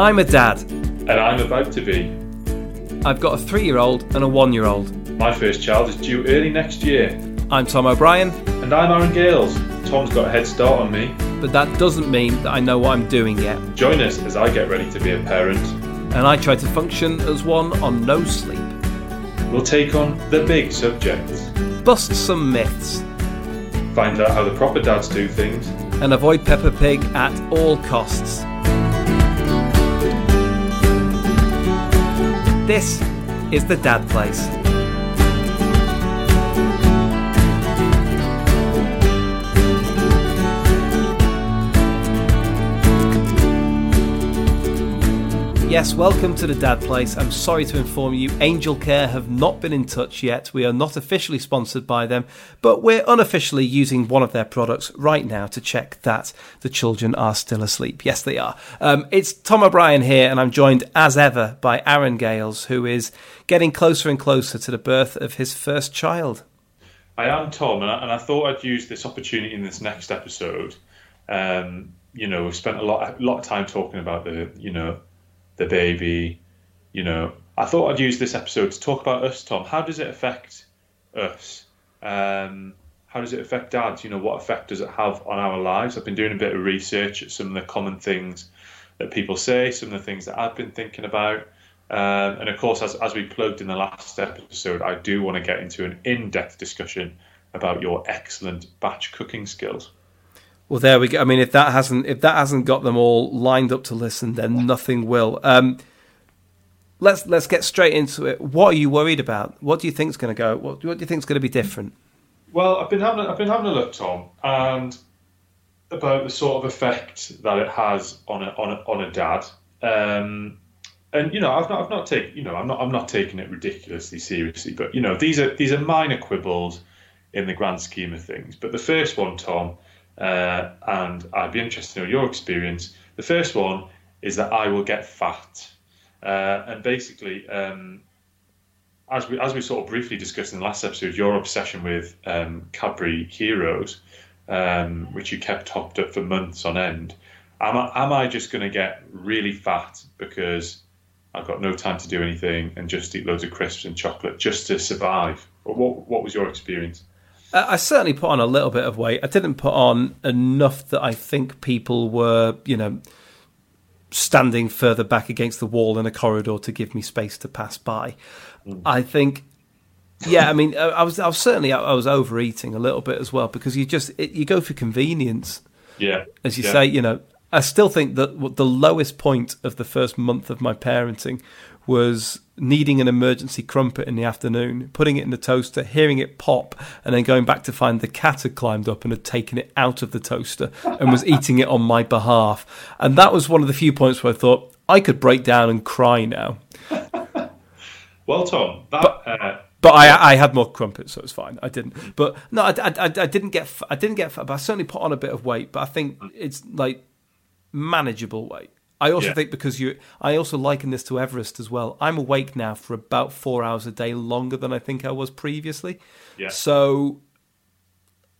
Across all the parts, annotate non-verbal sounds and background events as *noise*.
I'm a dad. And I'm about to be. I've got a three year old and a one year old. My first child is due early next year. I'm Tom O'Brien, And I'm Aaron Gales. Tom's got a head start on me. but that doesn't mean that I know what I'm doing yet. Join us as I get ready to be a parent. And I try to function as one on no sleep. We'll take on the big subjects, Bust some myths find out how the proper dads do things, and avoid Peppa Pig at all costs. This is the Dad Place. Yes, welcome to the Dad Place. I'm sorry to inform you, Angelcare have not been in touch yet. We are not officially sponsored by them, but we're unofficially using one of their products right now to check that the children are still asleep. Yes, they are. Um, it's Tom O'Brien here, and I'm joined as ever by Aaron Gales, who is getting closer and closer to the birth of his first child. I am Tom, and I, and I thought I'd use this opportunity in this next episode. Um, you know, we've spent a lot, a lot of time talking about the, you know, the baby. You know, I thought I'd use this episode to talk about us, Tom. How does it affect us? Um, how does it affect dads? You know, what effect does it have on our lives? I've been doing a bit of research at some of the common things that people say, some of the things that I've been thinking about. Um, and of course, as, as we plugged in the last episode, I do want to get into an in depth discussion about your excellent batch cooking skills. Well, there we go. I mean, if that hasn't if that hasn't got them all lined up to listen, then nothing will. Um, let's let's get straight into it. What are you worried about? What do you think's going to go? What, what do you think's going to be different? Well, I've been having a, I've been having a look, Tom, and about the sort of effect that it has on a on a, on a dad. Um, and you know, I've not I've not taken you know I'm not I'm not taking it ridiculously seriously, but you know these are these are minor quibbles in the grand scheme of things. But the first one, Tom, uh, and I'd be interested to know your experience. The first one is that I will get fat, uh, and basically. Um, as we as we sort of briefly discussed in the last episode, your obsession with um, Cadbury Heroes, um, which you kept topped up for months on end, am I, am I just going to get really fat because I've got no time to do anything and just eat loads of crisps and chocolate just to survive? What what, what was your experience? I certainly put on a little bit of weight. I didn't put on enough that I think people were, you know, standing further back against the wall in a corridor to give me space to pass by. Mm. I think, yeah, I mean, I I was, I was certainly, I was overeating a little bit as well because you just, it, you go for convenience, Yeah, as you yeah. say. You know, I still think that the lowest point of the first month of my parenting was needing an emergency crumpet in the afternoon, putting it in the toaster, hearing it pop, and then going back to find the cat had climbed up and had taken it out of the toaster and was *laughs* eating it on my behalf. And that was one of the few points where I thought I could break down and cry now. *laughs* Well, Tom, that uh, But I, I had more crumpets, so it's fine. I didn't. But no, I, I, I, I didn't get. I didn't get. fat, But I certainly put on a bit of weight. But I think it's like manageable weight. I also Yeah. think because you, I also liken this to Everest as well. I'm awake now for about four hours a day longer than I think I was previously. Yeah. So,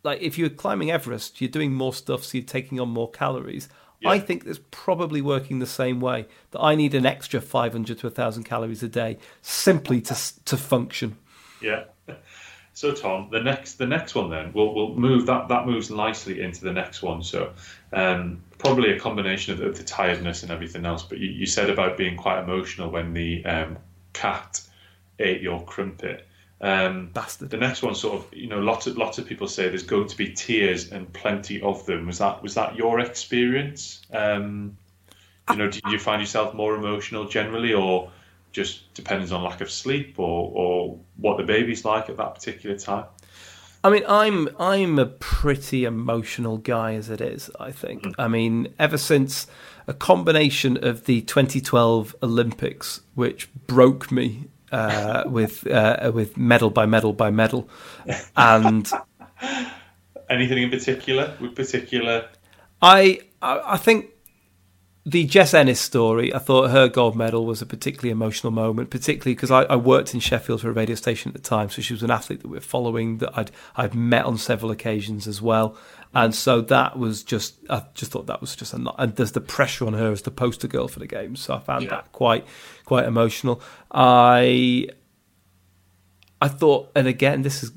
like, if you're climbing Everest, you're doing more stuff, so you're taking on more calories. I think it's probably working the same way. That I need an extra 500 to 1,000 calories a day simply to to function. Yeah. *laughs* So Tom, the next the next one then we'll we'll move that that moves nicely into the next one. So um, probably a combination of the, the tiredness and everything else. But you, you said about being quite emotional when the um, cat ate your crumpet. Um, Bastard. the next one, sort of, you know, lots of lots of people say there's going to be tears and plenty of them. Was that was that your experience? Um, you know, do you find yourself more emotional generally, or just depends on lack of sleep, or or what the baby's like at that particular time? I mean, I'm I'm a pretty emotional guy as it is. I think. I mean, ever since a combination of the 2012 Olympics, which broke me uh, *laughs* with uh, with medal by medal by medal, and *laughs* Anything in particular? With particular? I I I think the Jess Ennis story, I thought her gold medal was a particularly emotional moment, particularly because I, I, worked in Sheffield for a radio station at the time, so she was an athlete that we are following that I'd I'd met on several occasions as well, and so that was just I just thought that was just a and there's the pressure on her as the poster girl for the game, so I found yeah. that quite quite emotional. I I thought, and again, this is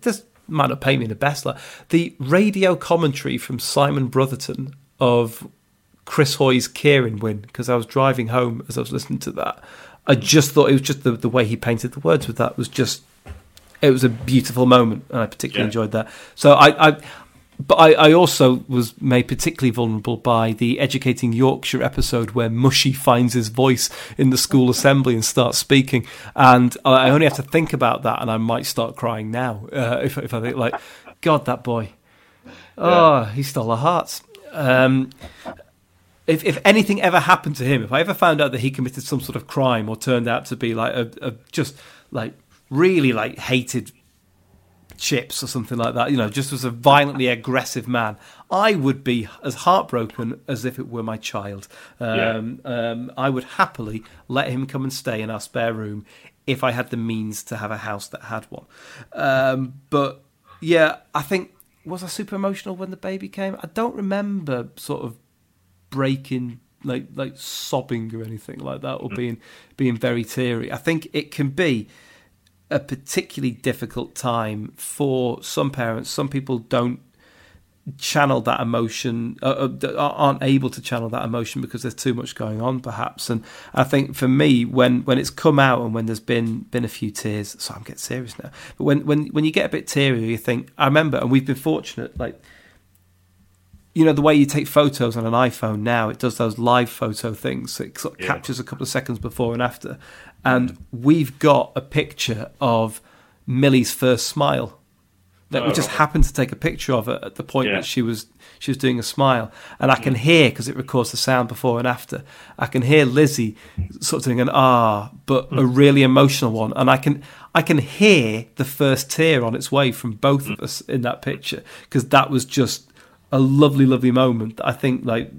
this might not pay me the best. Like the radio commentary from Simon Brotherton of Chris Hoy's keirin win because I was driving home as I was listening to that. I just thought it was just the, the way he painted the words with that was just it was a beautiful moment and I particularly yeah. enjoyed that. So I, I but I, I, also was made particularly vulnerable by the Educating Yorkshire episode where Mushy finds his voice in the school assembly and starts speaking. And I only have to think about that and I might start crying now uh, if, if I think, like, God, that boy. Oh, yeah. he stole our hearts. Um, if, if anything ever happened to him, if I ever found out that he committed some sort of crime or turned out to be like a, a just like really like hated chips or something like that, you know, just was a violently *laughs* aggressive man, I would be as heartbroken as if it were my child. Um, yeah. um, I would happily let him come and stay in our spare room if I had the means to have a house that had one. Um, but yeah, I think was I super emotional when the baby came? I don't remember sort of breaking like like sobbing or anything like that or mm. being being very teary. I think it can be a particularly difficult time for some parents. Some people don't channel that emotion uh, uh aren't able to channel that emotion because there's too much going on perhaps and i think for me when when it's come out and when there's been been a few tears so i'm getting serious now but when when when you get a bit teary you think i remember and we've been fortunate like you know the way you take photos on an iPhone now, it does those live photo things. So it sort of yeah. captures a couple of seconds before and after, and mm. we've got a picture of Millie's first smile that oh, we just happened to take a picture of it at the point yeah. that she was she was doing a smile, and I can mm. hear because it records the sound before and after. I can hear Lizzie sort of doing an ah, but mm. a really emotional one, and I can I can hear the first tear on its way from both mm. of us in that picture because that was just a lovely, lovely moment. I think like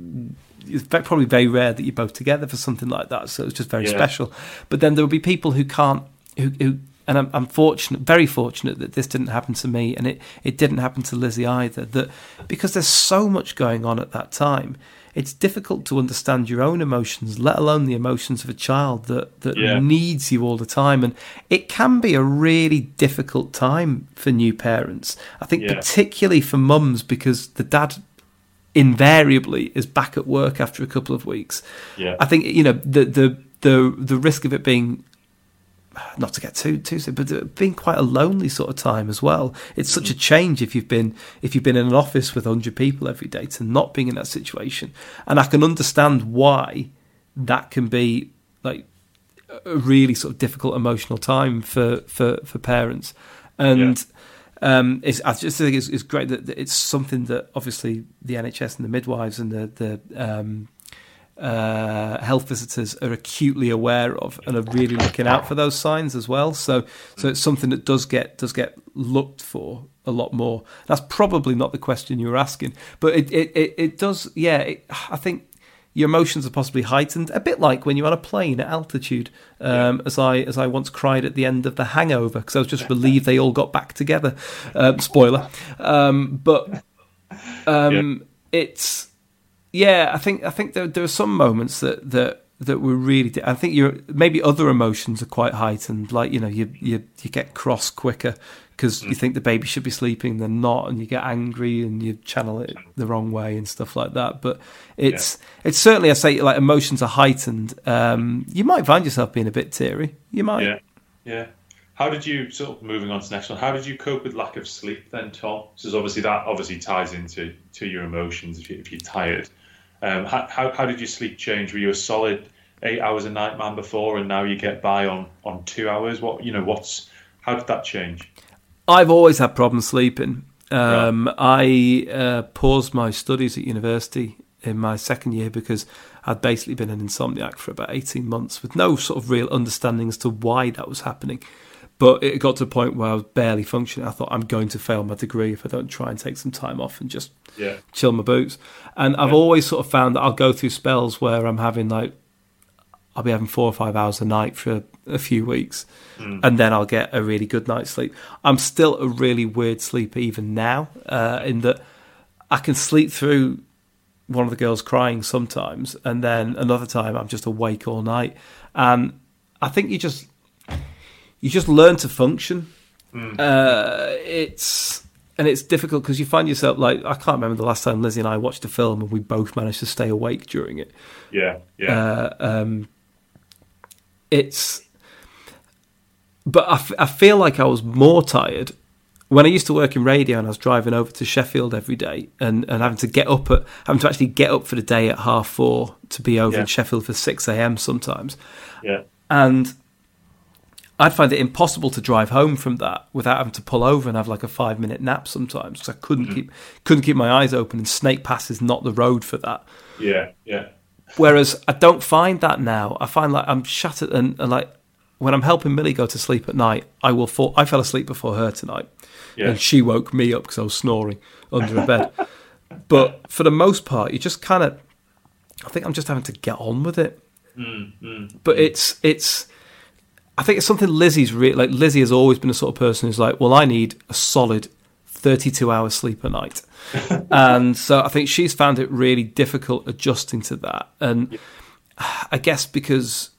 it's probably very rare that you're both together for something like that. So it's just very yeah. special. But then there will be people who can't, who, who and I'm, I'm, fortunate, very fortunate that this didn't happen to me, and it, it didn't happen to Lizzie either. That because there's so much going on at that time, it's difficult to understand your own emotions, let alone the emotions of a child that that yeah. needs you all the time. And it can be a really difficult time for new parents. I think yeah. particularly for mums because the dad invariably is back at work after a couple of weeks. Yeah. I think you know the the the the risk of it being not to get too too soon, but being quite a lonely sort of time as well. It's such a mm-hmm. change if you've been if you've been in an office with hundred people every day to not being in that situation, and I can understand why that can be like a really sort of difficult emotional time for for for parents, and. Yeah. Um, I just think it's, it's great that, that, it's something that obviously the NHS and the midwives and the the um, uh, health visitors are acutely aware of and are really looking out for those signs as well. So, so it's something that does get does get looked for a lot more. That's probably not the question you were asking, but it it, it, it does. Yeah, it, I think your emotions are possibly heightened, a bit like when you're on a plane at altitude. Um, yeah. As I as I once cried at the end of The Hangover because I was just relieved they all got back together. Um, spoiler, um, but *laughs* um, yeah. it's yeah, I think I think there there are some moments that that that were really. I think you're maybe other emotions are quite heightened. Like you know, you you you get cross quicker because mm. you think the baby should be sleeping, they're not, and you get angry and you channel it the wrong way and stuff like that. But it's yeah. it's certainly I say like emotions are heightened. Um, you might find yourself being a bit teary. You might. Yeah. Yeah. How did you sort of moving on to next one? How did you cope with lack of sleep then, Tom? Because obviously that obviously ties into to your emotions if you if you're tired. Um, how, how, how did your sleep change? Were you a solid eight hours a night man before, and now you get by on, on two hours? What you know? What's how did that change? I've always had problems sleeping. Um, right. I uh, paused my studies at university in my second year because I'd basically been an insomniac for about 18 months with no sort of real understanding as to why that was happening. But it got to a point where I was barely functioning. I thought I'm going to fail my degree if I don't try and take some time off and just Yeah. chill my boots. And I've Yeah. always sort of found that I'll go through spells where I'm having like I'll be having four or five hours a night for a few weeks, and then I'll get a really good night's sleep. I'm still a really weird sleeper even now, uh, in that I can sleep through one of the girls crying sometimes, and then another time I'm just awake all night. And I think you just you just learn to function. Uh, it's and it's difficult because you find yourself like I can't remember the last time Lizzie and I watched a film and we both managed to stay awake during it. Yeah. Yeah. Uh, um, it's, but I, f- I feel like I was more tired when I used to work in radio and I was driving over to Sheffield every day and, and having to get up at having to actually get up for the day at half four to be over Yeah. in Sheffield for six a.m. sometimes, yeah. and I'd find it impossible to drive home from that without having to pull over and have like a five minute nap sometimes because I couldn't mm-hmm. keep couldn't keep my eyes open and Snake Pass is not the road for that. Yeah. Yeah. Whereas I don't find that now. I find like I'm shattered and, and like when I'm helping Millie go to sleep at night, I will fall. I fell asleep before her tonight, Yeah. and she woke me up because I was snoring under a bed. *laughs* but for the most part, you just kind of. I think I'm just having to get on with it. Mm, mm, but mm. it's it's. I think it's something Lizzie's re- like. Lizzie has always been a sort of person who's like, well, I need a solid 32 hours sleep a night. *laughs* and so I think she's found it really difficult adjusting to that. And I guess because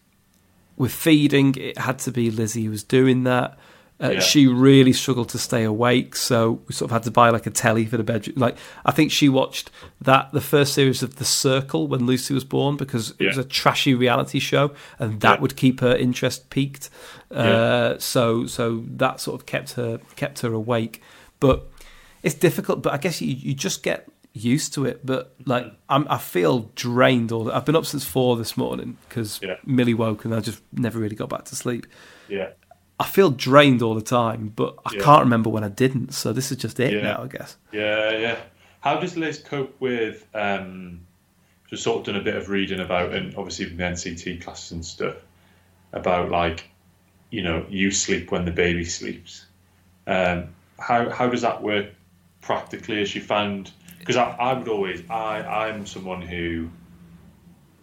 with feeding, it had to be Lizzie who was doing that. Uh, Yeah. She really struggled to stay awake, so we sort of had to buy like a telly for the bedroom. Like I think she watched that the first series of The Circle when Lucy was born because it was a trashy reality show, and that Yeah. would keep her interest peaked. Uh, Yeah. So so that sort of kept her kept her awake. But it's difficult. But I guess you you just get used to it. But like I'm, I feel drained. All I've been up since four this morning because Yeah. Millie woke and I just never really got back to sleep. Yeah. I feel drained all the time, but I Yeah. can't remember when I didn't. So this is just it Yeah. now, I guess. Yeah, yeah. How does Liz cope with um, just sort of done a bit of reading about, and obviously with the NCT classes and stuff, about like, you know, you sleep when the baby sleeps. Um, how how does that work practically? Has she found? Because I, I would always I I'm someone who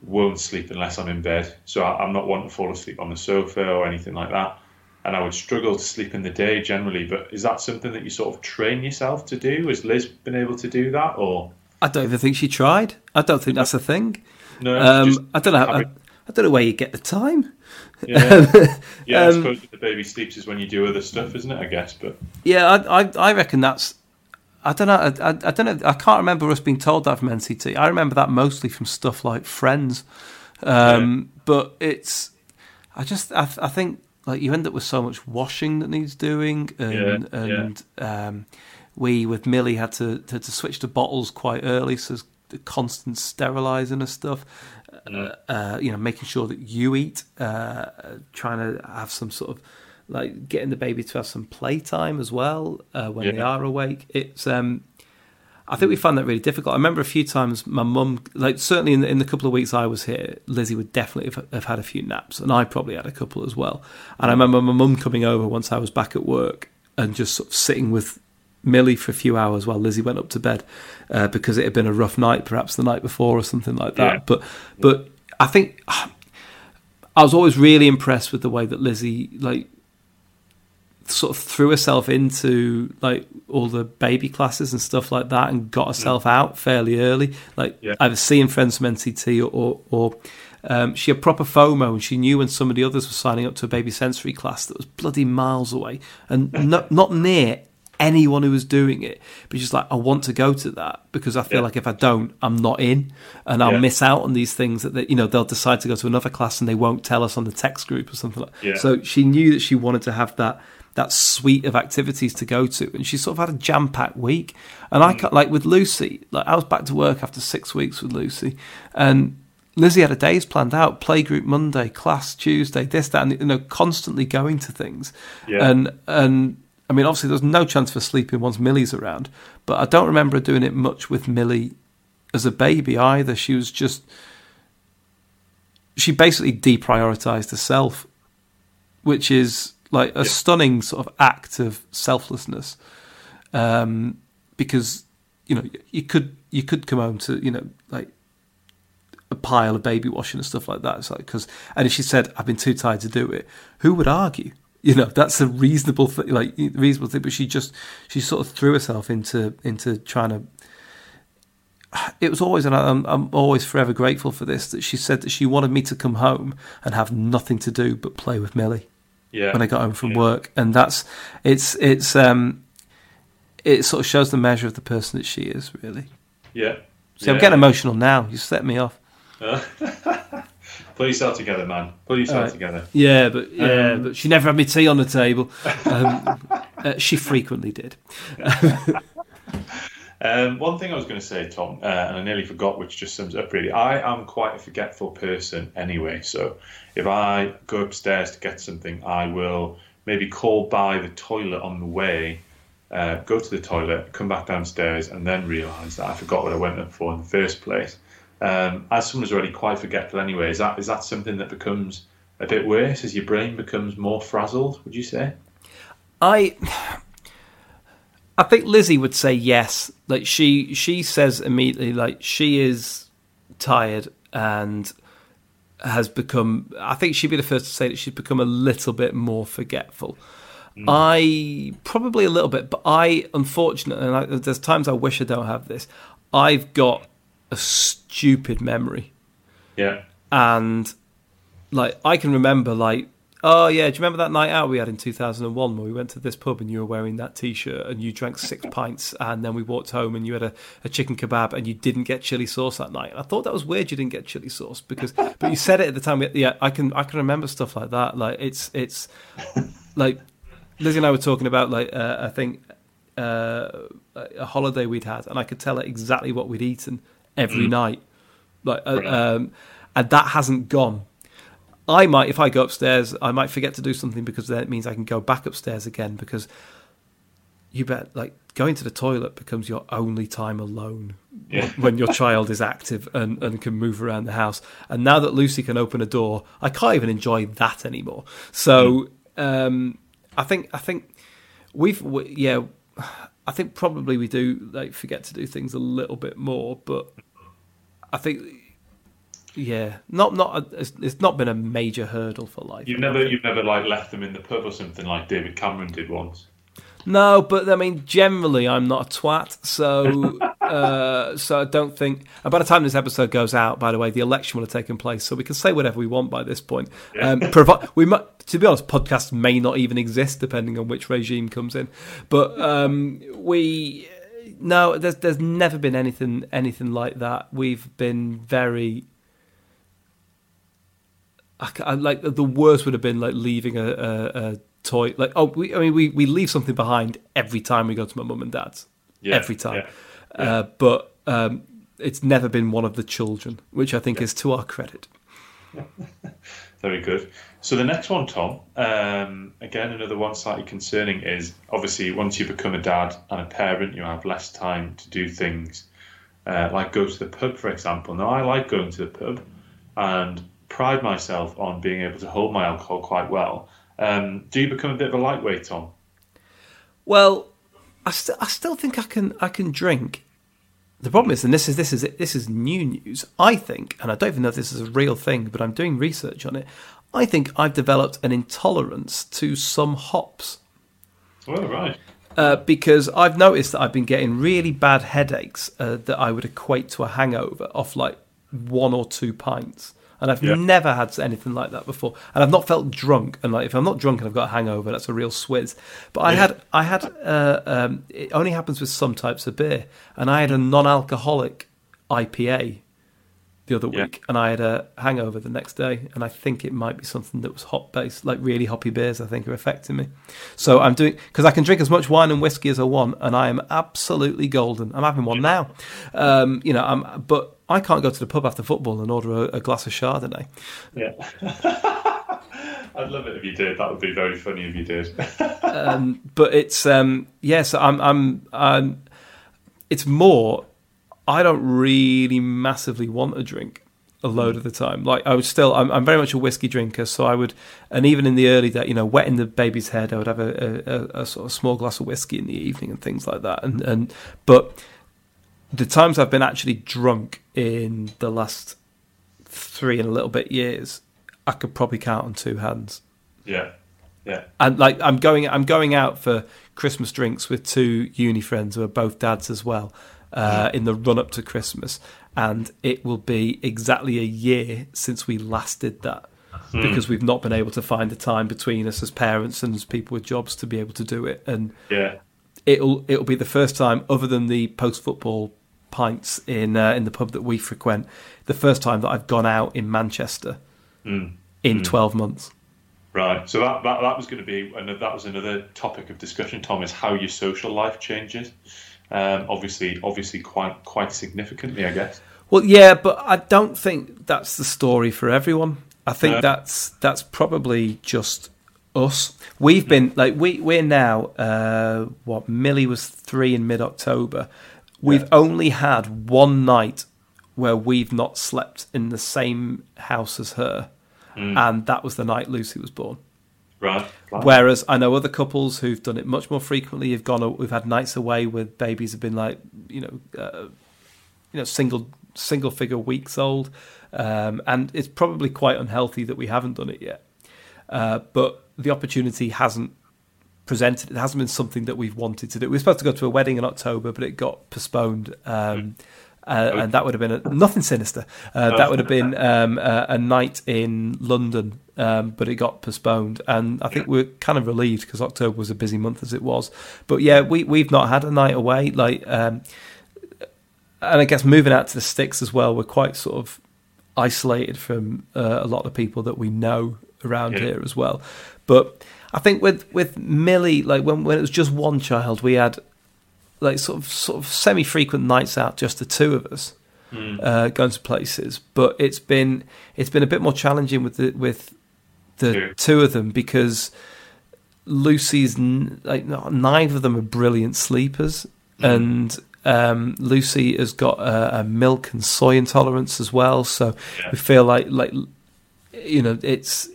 won't sleep unless I'm in bed, so I, I'm not one to fall asleep on the sofa or anything like that. And I would struggle to sleep in the day generally. But is that something that you sort of train yourself to do? Has Liz been able to do that, or I don't even think she tried. I don't think that's a thing. no? Um, I don't know. How, I, I don't know where you get the time. yeah, *laughs* yeah. I *laughs* um, suppose the baby sleeps is when you do other stuff, isn't it? I guess, but Yeah, I, I, I reckon that's. I don't know. I, I, I don't know. I can't remember us being told that from NCT. I remember that mostly from stuff like Friends. Um, But it's. I just. I, th- I think like you end up with so much washing that needs doing, and Yeah, and Um, we with Millie had to, to to switch to bottles quite early, so there's the constant sterilising and stuff. Uh, uh, you know, making sure that you eat, uh, trying to have some sort of like getting the baby to have some playtime as well uh, when they are awake. It's um, I think we found that really difficult. I remember a few times my mum, like certainly in the, in the couple of weeks I was here, Lizzie would definitely have, have had a few naps, and I probably had a couple as well. And I remember my mum coming over once I was back at work and just sort of sitting with Millie for a few hours while Lizzie went up to bed uh, because it had been a rough night, perhaps the night before or something like that. Yeah. But but I think I was always really impressed with the way that Lizzie like sort of threw herself into like all the baby classes and stuff like that and got herself out fairly early like Yeah. either seeing friends from NCT or, or, or um, she had proper FOMO and she knew when some of the others were signing up to a baby sensory class that was bloody miles away and *laughs* not, not near anyone who was doing it but she's like I want to go to that because I feel Yeah. like if I don't I'm not in and I'll Yeah. miss out on these things that they, you know they'll decide to go to another class and they won't tell us on the text group or something like Yeah. so she knew that she wanted to have that that suite of activities to go to. And she sort of had a jam-packed week. And i mm. can't like with lucy like i was back to work after six weeks with lucy. And lizzie had a days planned out. Playgroup monday class tuesday this that and you know constantly going to things. Yeah. and and i mean obviously there's no chance for sleeping once millie's around. But i don't remember doing it much with millie as a baby either. She was just she basically deprioritized herself which is like a stunning sort of act of selflessness. Um, because you know you could you could come home to you know like a pile of baby washing and stuff like that. It's like because and if she said I've been too tired to do it, who would argue? You know that's a reasonable thing, like reasonable thing. But she just she sort of threw herself into into trying to. *sighs* It was always, and I'm, I'm always forever grateful for this. That she said that she wanted me to come home and have nothing to do but play with Millie. Yeah. When I got home from Yeah. work, and that's it's it's um it sort of shows the measure of the person that she is, really. Yeah. See, I'm getting emotional now. You set me off. *laughs* Pull yourself together, man. Pull yourself Alright. together. Yeah, but yeah, Um, but she never had me tea on the table. Um, *laughs* uh, she frequently did. *laughs* Um, one thing I was going to say, Tom, uh, and I nearly forgot, which just sums up really. I am quite a forgetful person anyway. So if I go upstairs to get something, I will maybe call by the toilet on the way, uh, go to the toilet, come back downstairs, and then realise that I forgot what I went up for in the first place. Um, as someone who's already quite forgetful anyway, is that is that something that becomes a bit worse as your brain becomes more frazzled? Would you say? I I think Lizzie would say yes. Like she she says immediately like she is tired and has become I think she'd be the first to say that she's become a little bit more forgetful. Mm. I probably a little bit, but I unfortunately and I, there's times I wish I don't have this. I've got a stupid memory Yeah. and like I can remember like oh yeah do you remember that night out we had in 2001 where we went to this pub and you were wearing that t-shirt and you drank six *laughs* pints and then we walked home and you had a, a chicken kebab and you didn't get chili sauce that night? And I thought that was weird you didn't get chili sauce because but you said it at the time yeah I can I can remember stuff like that like it's it's like Lizzie and I were talking about like uh, I think uh, a holiday we'd had and I could tell her exactly what we'd eaten every night. Like uh, um, and that hasn't gone. I might, if I go upstairs, I might forget to do something because then it means I can go back upstairs again. Because you bet, like going to the toilet becomes your only time alone Yeah. when your child is active and, and can move around the house. And now that Lucy can open a door, I can't even enjoy that anymore. So um, I think I think we've we, yeah. I think probably we do like forget to do things a little bit more, but I think yeah, not not a, it's, it's not been a major hurdle for life. You've never you've never like left them in the pub or something like David Cameron did once. No, but I mean, generally, I'm not a twat, so *laughs* uh, so I don't think. And by the time this episode goes out, by the way, the election will have taken place, so we can say whatever we want by this point. Um, provi- we might, to be honest, podcasts may not even exist depending on which regime comes in. But um, we no, there's there's never been anything anything like that. We've been very. I, I, like the worst would have been like leaving a, a, a toy. Like oh, we, I mean, we, we leave something behind every time we go to my mum and dad's. Yeah, every time, yeah, Uh, but um, it's never been one of the children, which I think is to our credit. *laughs* Very good. So the next one, Tom, um, again another one slightly concerning is obviously once you become a dad and a parent, you have less time to do things uh, like go to the pub, for example. Now I like going to the pub and pride myself on being able to hold my alcohol quite well. Um, do you become a bit of a lightweight, Tom? Well, I still I still think I can I can drink. The problem is, and this is this is this is new news. I think, and I don't even know if this is a real thing, but I'm doing research on it. I think I've developed an intolerance to some hops. Oh, right. Uh, because I've noticed that I've been getting really bad headaches uh, that I would equate to a hangover off like one or two pints. And I've Yeah. never had anything like that before. And I've not felt drunk. And like, if I'm not drunk and I've got a hangover, that's a real swizz. But I Yeah. had, I had, uh, um, it only happens with some types of beer. And I had a non-alcoholic IPA the other Yeah. week, and I had a hangover the next day. And I think it might be something that was hop based, like really hoppy beers. I think are affecting me. So I'm doing because I can drink as much wine and whiskey as I want, and I am absolutely golden. I'm having one now. Um, you know, I'm, but I can't go to the pub after football and order a, a glass of Chardonnay. Yeah. *laughs* I'd love it if you did. That would be very funny if you did. *laughs* um, but it's um, yes, I'm, I'm, I'm. It's more. I don't really massively want a drink. a load of the time. Like I was still, I'm, I'm very much a whiskey drinker, so I would, and even in the early day, you know, wetting the baby's head, I would have a, a, a, sort of small glass of whiskey in the evening and things like that. And and but the times I've been actually drunk in the last three and a little bit years, I could probably count on two hands. Yeah, yeah. And like I'm going, I'm going out for Christmas drinks with two uni friends who are both dads as well. Uh, in the run up to Christmas, and it will be exactly a year since we last did that mm. because we've not been able to find the time between us as parents and as people with jobs to be able to do it. And yeah, it'll it'll be the first time, other than the post football pints in uh, in the pub that we frequent, the first time that I've gone out in Manchester mm. in mm. twelve months. Right. So that, that that was going to be, and that was another topic of discussion. Tom is how your social life changes. Um, obviously, obviously, quite quite significantly, I guess. Well, yeah, but I don't think that's the story for everyone. I think no. that's that's probably just us. We've been like we we're now uh, what Millie was three in mid October. We've yeah. only had one night where we've not slept in the same house as her, mm. and that was the night Lucy was born. Right. Whereas I know other couples who've done it much more frequently. You've gone. We've had nights away where babies have been like you know, uh, you know, single single figure weeks old, um, and it's probably quite unhealthy that we haven't done it yet. Uh, but the opportunity hasn't presented. It hasn't been something that we've wanted to do. We were supposed to go to a wedding in October, but it got postponed. Um, uh, and that would have been a, nothing sinister. Uh, that would have been um, a, a, night in London, um, but it got postponed. And I think we're kind of relieved because October was a busy month as it was. But yeah, we we've not had a night away. Like, um, and I guess moving out to the sticks as well, we're quite sort of isolated from uh, a lot of people that we know around yeah. here as well. But I think with with Millie, like when when it was just one child, we had like sort of sort of semi frequent nights out, just the two of us. Mm. Uh, going to places, but it's been it's been a bit more challenging with the with the yeah. two of them because Lucy's like neither of them are brilliant sleepers, mm. and um, Lucy has got a, a, milk and soy intolerance as well, so yeah. we feel like like you know it's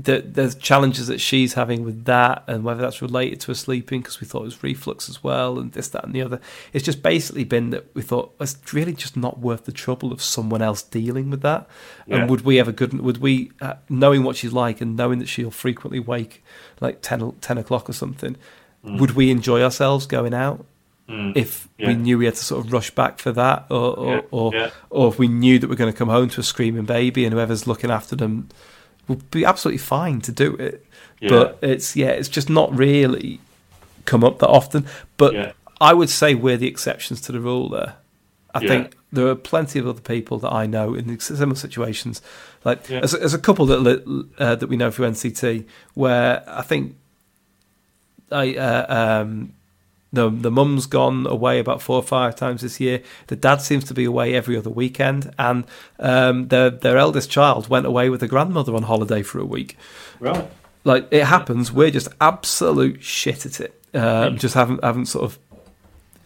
the, there's challenges that she's having with that, and whether that's related to her sleeping because we thought it was reflux as well, and this, that, and the other. It's just basically been that we thought it's really just not worth the trouble of someone else dealing with that. Yeah. And would we ever good? Would we, uh, knowing what she's like and knowing that she'll frequently wake like 10, 10 o'clock or something, mm. would we enjoy ourselves going out? Mm. If yeah. we knew we had to sort of rush back for that, or or, yeah. or, or if we knew that we're going to come home to a screaming baby and whoever's looking after them would be absolutely fine to do it. Yeah. But it's yeah, it's just not really come up that often. But yeah. I would say we're the exceptions to the rule there. I yeah. think there are plenty of other people that I know in similar situations. Like there's, there's, a couple that uh, that we know through NCT where I think I uh, um, the the mum's gone away about four or five times this year. The dad seems to be away every other weekend, and um, their their eldest child went away with the grandmother on holiday for a week. Right, like it happens. We're just absolute shit at it. Um, just haven't haven't sort of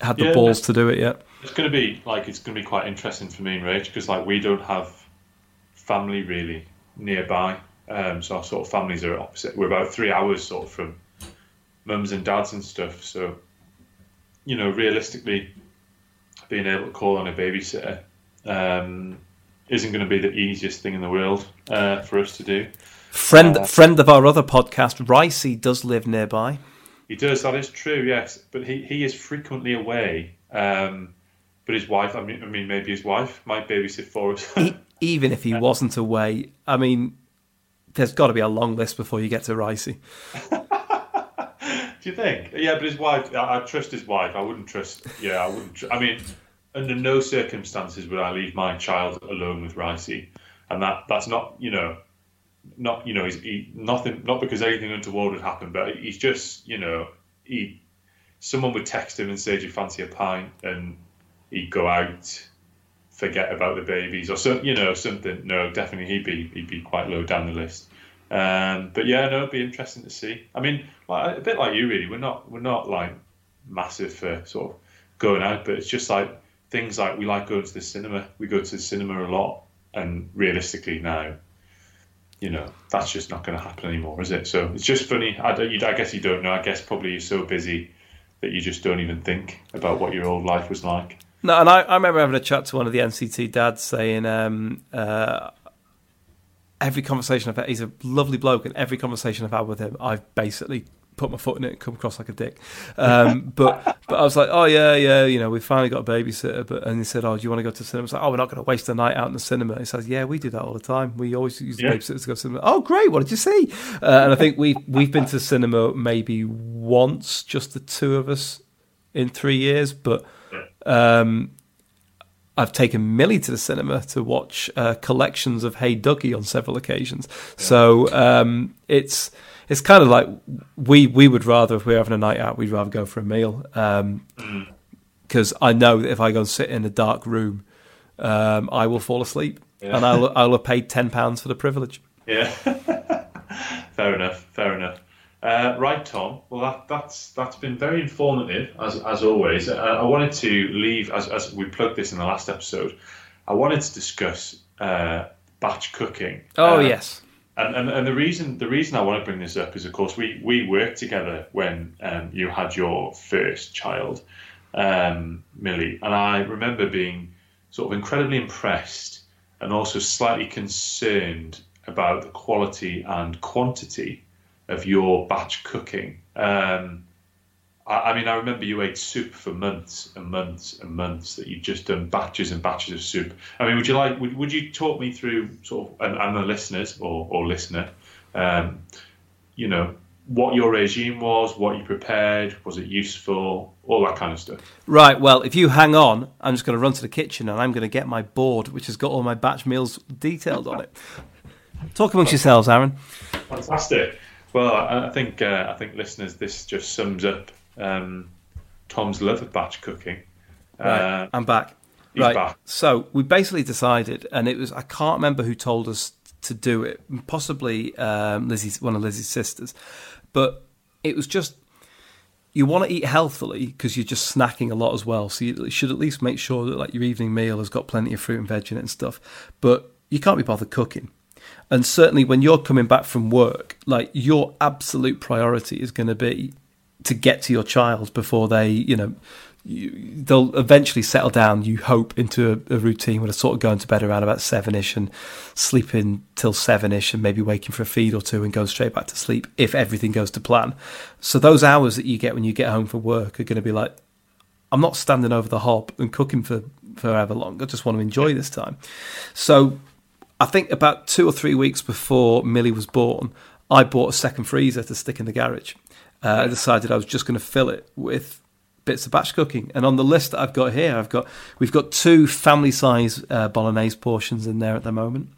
had the yeah, balls to do it yet. It's going to be like it's going to be quite interesting for me and Rach because like we don't have family really nearby. Um, so our sort of families are opposite. We're about three hours sort of from mums and dads and stuff. So you know, realistically, being able to call on a babysitter um, isn't going to be the easiest thing in the world uh, for us to do. Friend, uh, friend of our other podcast, Ricey does live nearby. He does. That is true. Yes, but he, he is frequently away. Um, but his wife, I mean, I mean, maybe his wife might babysit for us. Even if he *laughs* wasn't away, I mean, there's got to be a long list before you get to Ricey. *laughs* Do you think? Yeah, but his wife. I, I, trust his wife. I wouldn't trust. Yeah, I wouldn't. Tr- I mean, under no circumstances would I leave my child alone with Ricey, and that that's not you know, not you know, he's he, nothing. Not because anything untoward would happen, but he's just you know, he. Someone would text him and say, "Do you fancy a pint?" and he'd go out, forget about the babies or so, you know, something. No, definitely he'd be he'd be quite low down the list. Um, but yeah, no, it'd be interesting to see. I mean, like, a bit like you, really. We're not we're not like massive for sort of going out, but it's just like things like we like going to the cinema. We go to the cinema a lot. and realistically now, you know, that's just not going to happen anymore, is it? So it's just funny. I, you, I guess you don't know. I guess probably you're so busy that you just don't even think about what your old life was like. No, and I, I remember having a chat to one of the NCT dads saying, um, uh, every conversation I've had, he's a lovely bloke, and every conversation I've had with him, I've basically put my foot in it and come across like a dick. Um, *laughs* but but I was like, oh yeah, yeah, you know, we finally got a babysitter. But and he said, oh, do you want to go to the cinema? I was like, oh, we're not going to waste a night out in the cinema. He says, yeah, we do that all the time. We always use yeah. babysitters to go to cinema. Oh, great! What did you see? Uh, and I think we we've been to cinema maybe once, just the two of us, in three years. But um, I've taken Millie to the cinema to watch uh, collections of Hey Duggee on several occasions. Yeah. So um, it's it's kind of like we we would rather if we're having a night out, we'd rather go for a meal because um, mm. I know that if I go and sit in a dark room, um, I will fall asleep, yeah. and I'll I'll have paid ten pounds for the privilege. Yeah, *laughs* fair enough, fair enough. Uh, right, Tom. Well, that, that's that's been very informative as as always. Uh, I wanted to leave as as we plugged this in the last episode. I wanted to discuss uh, batch cooking. Oh yes. And, and, and the reason the reason I want to bring this up is, of course, we, we worked together when um, you had your first child, um, Millie, and I remember being sort of incredibly impressed and also slightly concerned about the quality and quantity of your batch cooking. Um, I, I, mean, I remember you ate soup for months and months and months. That you'd just done batches and batches of soup. I mean, would you like? Would, would you talk me through sort of, and, and the listeners or, or listener, um, you know, what your regime was, what you prepared, was it useful, all that kind of stuff. Right. Well, if you hang on, I'm just going to run to the kitchen and I'm going to get my board, which has got all my batch meals detailed on it. Talk amongst yourselves, Aaron. Fantastic. Well, I, I think uh, I think listeners, this just sums up um, Tom's love of batch cooking. Right, uh, I'm back. right. Back. So we basically decided, and it was I can't remember who told us to do it. Possibly um, Lizzie's one of Lizzie's sisters, but it was just you want to eat healthily because you're just snacking a lot as well. So you should at least make sure that like your evening meal has got plenty of fruit and veg in it and stuff. But you can't be bothered cooking. And certainly when you're coming back from work, like your absolute priority is going to be to get to your child before they, you know, you, they'll eventually settle down. You hope into a, a routine where they're sort of going to bed around about seven ish and sleeping till seven ish, and maybe waking for a feed or two and going straight back to sleep if everything goes to plan. So those hours that you get when you get home from work are going to be like, I'm not standing over the hob and cooking for forever long. I just want to enjoy this time. So I think about two or three weeks before Millie was born, I bought a second freezer to stick in the garage. Uh, I decided I was just going to fill it with bits of batch cooking. And on the list that I've got here, I've got we've got two family size uh, bolognese portions in there at the moment,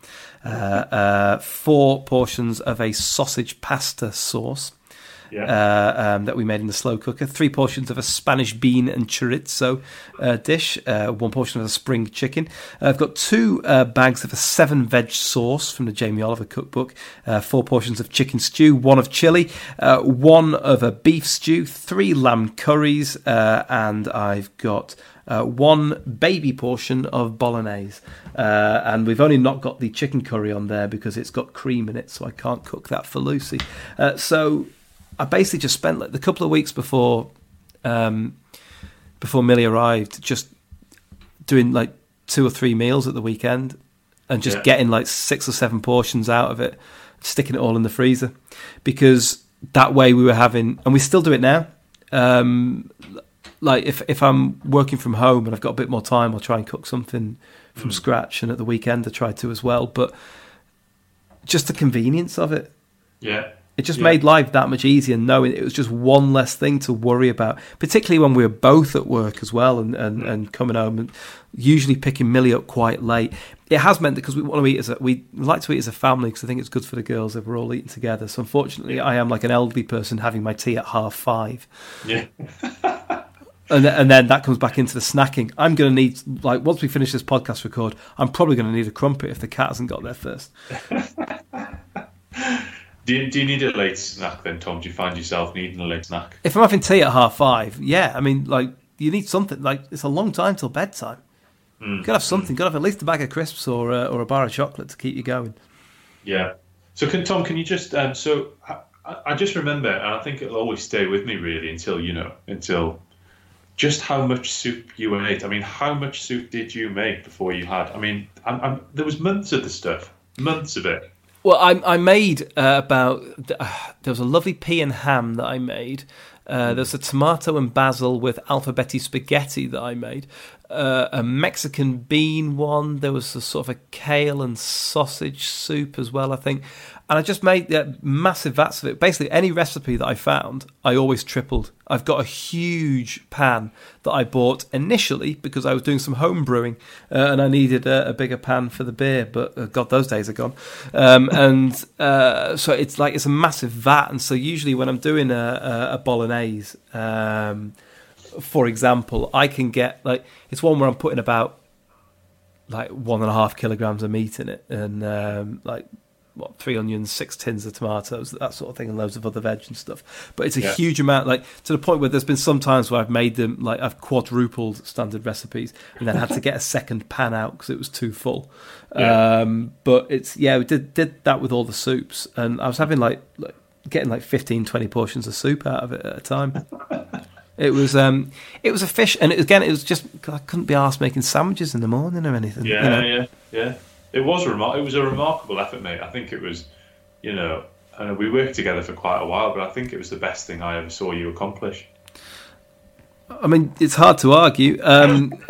uh, uh, four portions of a sausage pasta sauce, yeah. uh, um, that we made in the slow cooker. Three portions of a Spanish bean and chorizo uh, dish. Uh, one portion of a spring chicken. Uh, I've got two uh, bags of a seven veg sauce from the Jamie Oliver cookbook. Uh, four portions of chicken stew. One of chili. one of a beef stew. Three lamb curries. and I've got. Uh, one baby portion of bolognese. Uh, and we've only not got the chicken curry on there because it's got cream in it, so I can't cook that for Lucy. Uh, so I basically just spent like the couple of weeks before um, before Millie arrived, just doing like two or three meals at the weekend, and just yeah. getting like six or seven portions out of it, sticking it all in the freezer, because that way we were having, and we still do it now. Um, like if if I'm working from home and I've got a bit more time, I'll try and cook something from mm. scratch, and at the weekend I try to as well. But just the convenience of it. Yeah. It just yeah. made life that much easier knowing it was just one less thing to worry about, particularly when we were both at work as well and, and, mm. and coming home and usually picking Millie up quite late. It has meant that because we want to eat as a, we like to eat as a family because I think it's good for the girls if we're all eating together. So unfortunately, I am like an elderly person having my tea at half five. Yeah. *laughs* and, and then that comes back into the snacking. I'm going to need, like, once we finish this podcast record, I'm probably going to need a crumpet if the cat hasn't got there first. *laughs* Do you, do you need a late snack then, Tom? Do you find yourself needing a late snack? If I'm having tea at half five, yeah. I mean, like, you need something. Like, it's a long time till bedtime. Mm. Got to have something. Got to have at least a bag of crisps or uh, or a bar of chocolate to keep you going. Yeah. So, can Tom? Can you just um, so I, I just remember, and I think it'll always stay with me really until you know until just how much soup you ate. I mean, how much soup did you make before you had? I mean, I'm, I'm, there was months of the stuff, months of it. Well, I, I made uh, about uh, there was a lovely pea and ham that I made. Uh, there's a tomato and basil with alphabeti spaghetti that I made. Uh, a Mexican bean one. There was a sort of a kale and sausage soup as well, I think and I just made yeah, massive vats of it. Basically, any recipe that I found, I always tripled. I've got a huge pan that I bought initially because I was doing some home brewing uh, and I needed a, a, bigger pan for the beer. But uh, God, those days are gone. Um, *laughs* and uh, so it's like it's a massive vat. And so usually when I'm doing a, a, a bolognese, um, for example, I can get like it's one where I'm putting about like one and a half kilograms of meat in it and um, like what three onions, six tins of tomatoes, that sort of thing, and loads of other veg and stuff. But it's a yeah. huge amount, like to the point where there's been some times where I've made them like I've quadrupled standard recipes, and then had to get a second pan out because it was too full. Yeah. Um, but it's yeah, we did did that with all the soups, and I was having like, like getting like 15, 20 portions of soup out of it at a time. It was um, it was a fish, and it, again, it was just I couldn't be asked making sandwiches in the morning or anything. Yeah, you know? yeah, yeah it was remar- it was a remarkable effort, mate. I think it was, you know, and we worked together for quite a while, but I think it was the best thing I ever saw you accomplish. I mean, it's hard to argue. Um, *laughs*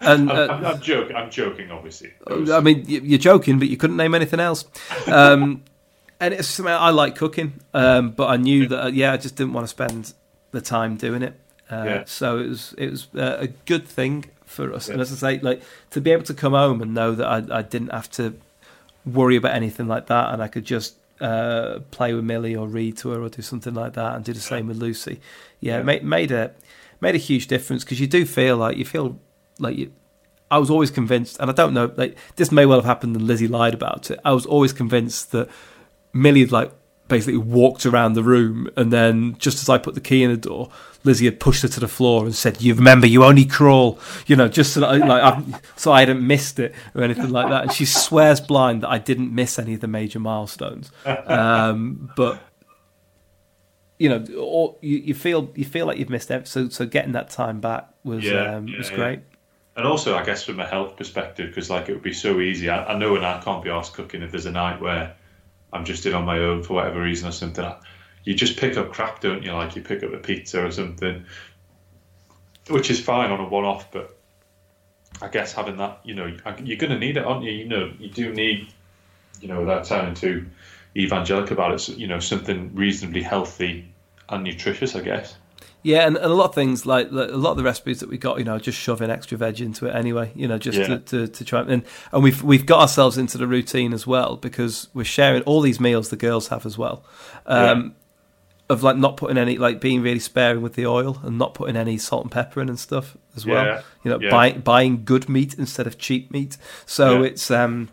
and uh, I'm, I'm, joking. I'm joking, obviously. Was... I mean, you're joking, but you couldn't name anything else. Um, *laughs* and it's something I like cooking, um, but I knew that uh, yeah, I just didn't want to spend the time doing it. Uh, yeah. So it was it was uh, a good thing for us. Yeah. And as I say, like to be able to come home and know that I, I didn't have to worry about anything like that, and I could just uh, play with Millie or read to her or do something like that, and do the same with Lucy. Yeah, yeah. Made, made a made a huge difference because you do feel like you feel like you. I was always convinced, and I don't know, like this may well have happened, and Lizzie lied about it. I was always convinced that Millie had like basically walked around the room, and then just as I put the key in the door, Lizzie had pushed her to the floor and said, "You remember, you only crawl," you know, just so that I, like I, so I hadn't missed it or anything like that. And she swears blind that I didn't miss any of the major milestones. Um, but you know, or you, you, feel you feel like you've missed it. So so getting that time back was yeah, um, yeah, was great. Yeah. And also, I guess from a health perspective, because like it would be so easy. I, I know when I can't be asked cooking if there's a night where I'm just in on my own for whatever reason or something. I, you just pick up crap, don't you? Like you pick up a pizza or something, which is fine on a one-off, but I guess having that, you know, you're going to need it, aren't you? You know, you do need, you know, without sounding too evangelical about it, you know, something reasonably healthy and nutritious, I guess. Yeah, and, and, a lot of things like, like, a lot of the recipes that we got, you know, just shoving extra veg into it anyway, you know, just yeah. to, to, to, try and and we've we've got ourselves into the routine as well because we're sharing all these meals the girls have as well. Um, of like not putting any like being really sparing with the oil and not putting any salt and pepper in and stuff as well. Yeah, you know, yeah. buying buying good meat instead of cheap meat. So yeah. it's um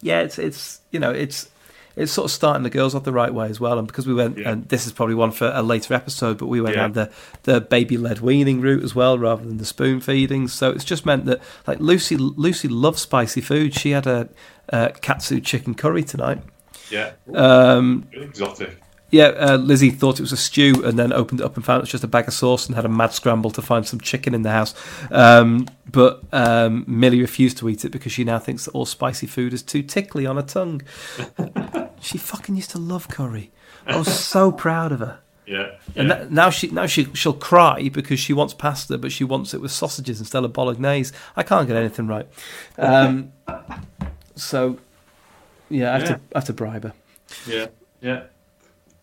yeah, it's it's you know, it's it's sort of starting the girls off the right way as well. And because we went, and this is probably one for a later episode, but we went down the the baby led weaning route as well, rather than the spoon feeding. So it's just meant that like Lucy Lucy loves spicy food. She had a, a katsu chicken curry tonight. Yeah, um, exotic. Yeah, uh, Lizzie thought it was a stew and then opened it up and found it was just a bag of sauce and had a mad scramble to find some chicken in the house. Um, but um, Millie refused to eat it because she now thinks that all spicy food is too tickly on her tongue. *laughs* she fucking used to love curry. I was so proud of her. Yeah, yeah. And that, now she now she she'll cry because she wants pasta, but she wants it with sausages instead of bolognese. I can't get anything right. Um, *laughs* so yeah, I have yeah. to I have to bribe her. Yeah, yeah.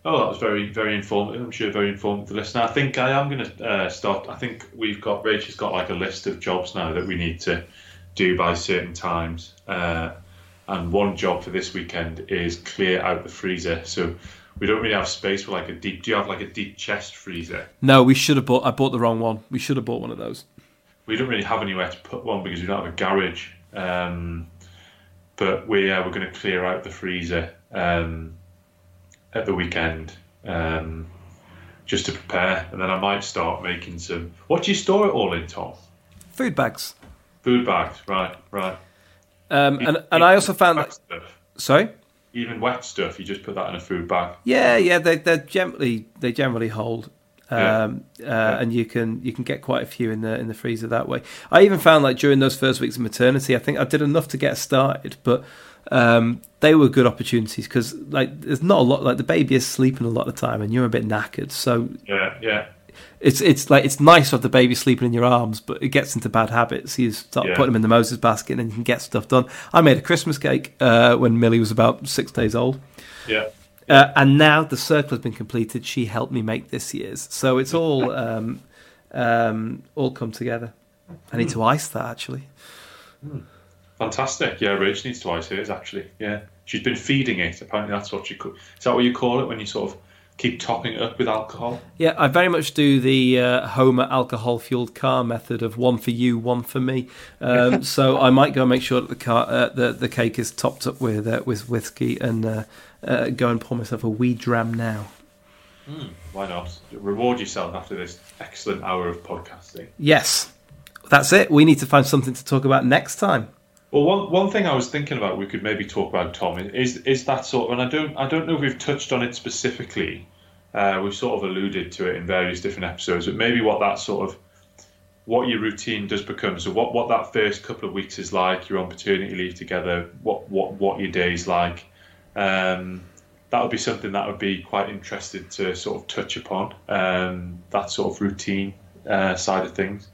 Oh, that was very, very informative. I'm sure very informative for the listener. I think I am going to uh, start. I think we've got Rachel's got like a list of jobs now that we need to do by certain times. Uh, and one job for this weekend is clear out the freezer. So we don't really have space for like a deep. Do you have like a deep chest freezer? No, we should have bought. I bought the wrong one. We should have bought one of those. We don't really have anywhere to put one because we don't have a garage. Um, but we uh, we're going to clear out the freezer. Um, at the weekend um, just to prepare, and then I might start making some. What do you store it all in, Tom? Food bags. Food bags, right, right. Um, and and I also found that. stuff, Sorry. even wet stuff, you just put that in a food bag. Yeah, yeah, they they generally they generally hold, Yeah. um, uh, and you can you can get quite a few in the in the freezer that way. I even found like during those first weeks of maternity, I think I did enough to get started, but um, they were good opportunities because like there's not a lot like the baby is sleeping a lot of the time and you're a bit knackered, so Yeah, yeah, it's it's like it's nice to have the baby sleeping in your arms, but it gets into bad habits. You start Yeah. putting them in the Moses basket and you can get stuff done. I made a Christmas cake uh, when Millie was about six days old. yeah. Uh, and now the circle has been completed. She helped me make this year's, so it's all *laughs* um, um, all come together. I need to ice that actually. Fantastic. Yeah, Rach needs to ice hers actually. Yeah, she's been feeding it. Apparently, that's what you call. Is that what you call it when you sort of keep topping it up with alcohol? Yeah, I very much do the uh, Homer alcohol fueled car method of one for you, one for me. Um, *laughs* so I might go and make sure that the car uh, the the cake is topped up with uh, with whiskey and uh, uh, go and pour myself a wee dram now. Why not? Reward yourself after this excellent hour of podcasting. Yes, that's it. We need to find something to talk about next time. Well, one one thing I was thinking about we could maybe talk about, Tom, is is that sort of, and I don't I don't know if we've touched on it specifically. Uh, we've sort of alluded to it in various different episodes, but maybe what that sort of what your routine does become. So what what that first couple of weeks is like. You're on paternity leave together. What what what your days like. Um, that would be something that would be quite interested to sort of touch upon. Um, that sort of routine uh, side of things.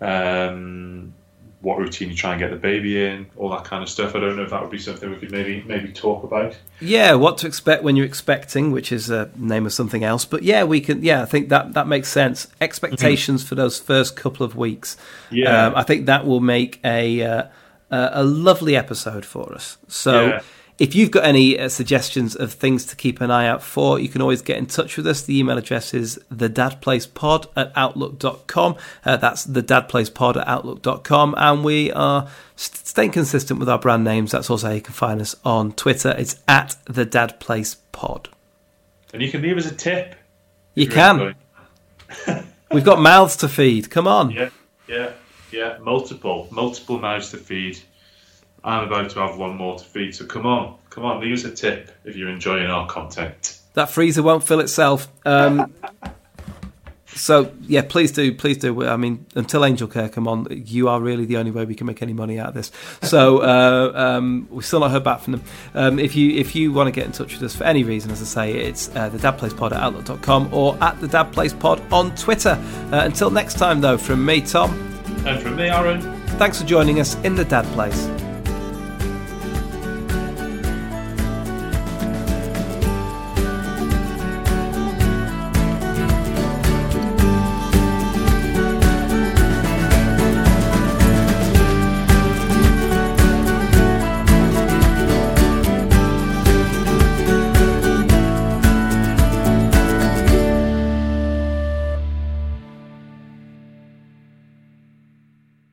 Um, what routine you try and get the baby in, all that kind of stuff. I don't know if that would be something we could maybe maybe talk about. Yeah, what to expect when you're expecting, which is a name of something else. But yeah, we can. Yeah, I think that that makes sense. Expectations for those first couple of weeks. Yeah. um, I think that will make a uh, a a lovely episode for us. So. Yeah. If you've got any uh, suggestions of things to keep an eye out for, you can always get in touch with us. The email address is thedadplacepod at outlook.com. Uh, that's thedadplacepod at outlook.com. And we are st- staying consistent with our brand names. That's also how you can find us on Twitter. It's at thedadplacepod. And you can leave us a tip. You can. *laughs* *laughs* We've got mouths to feed. Come on. Yeah, yeah, yeah. Multiple, multiple mouths to feed. I'm about to have one more to feed, so come on, come on, leave us a tip if you're enjoying our content. That freezer won't fill itself. Um, *laughs* so yeah, please do, please do. I mean, until Angelcare come on, you are really the only way we can make any money out of this. So uh, um, we've still not heard back from them. Um, if you if you want to get in touch with us for any reason, as I say, it's uh, the dadplacepod at outlook.com or at the dadplacepod on Twitter. Uh, until next time, though, from me, Tom. And from me, Aaron, Thanks for joining us in the Dad Place.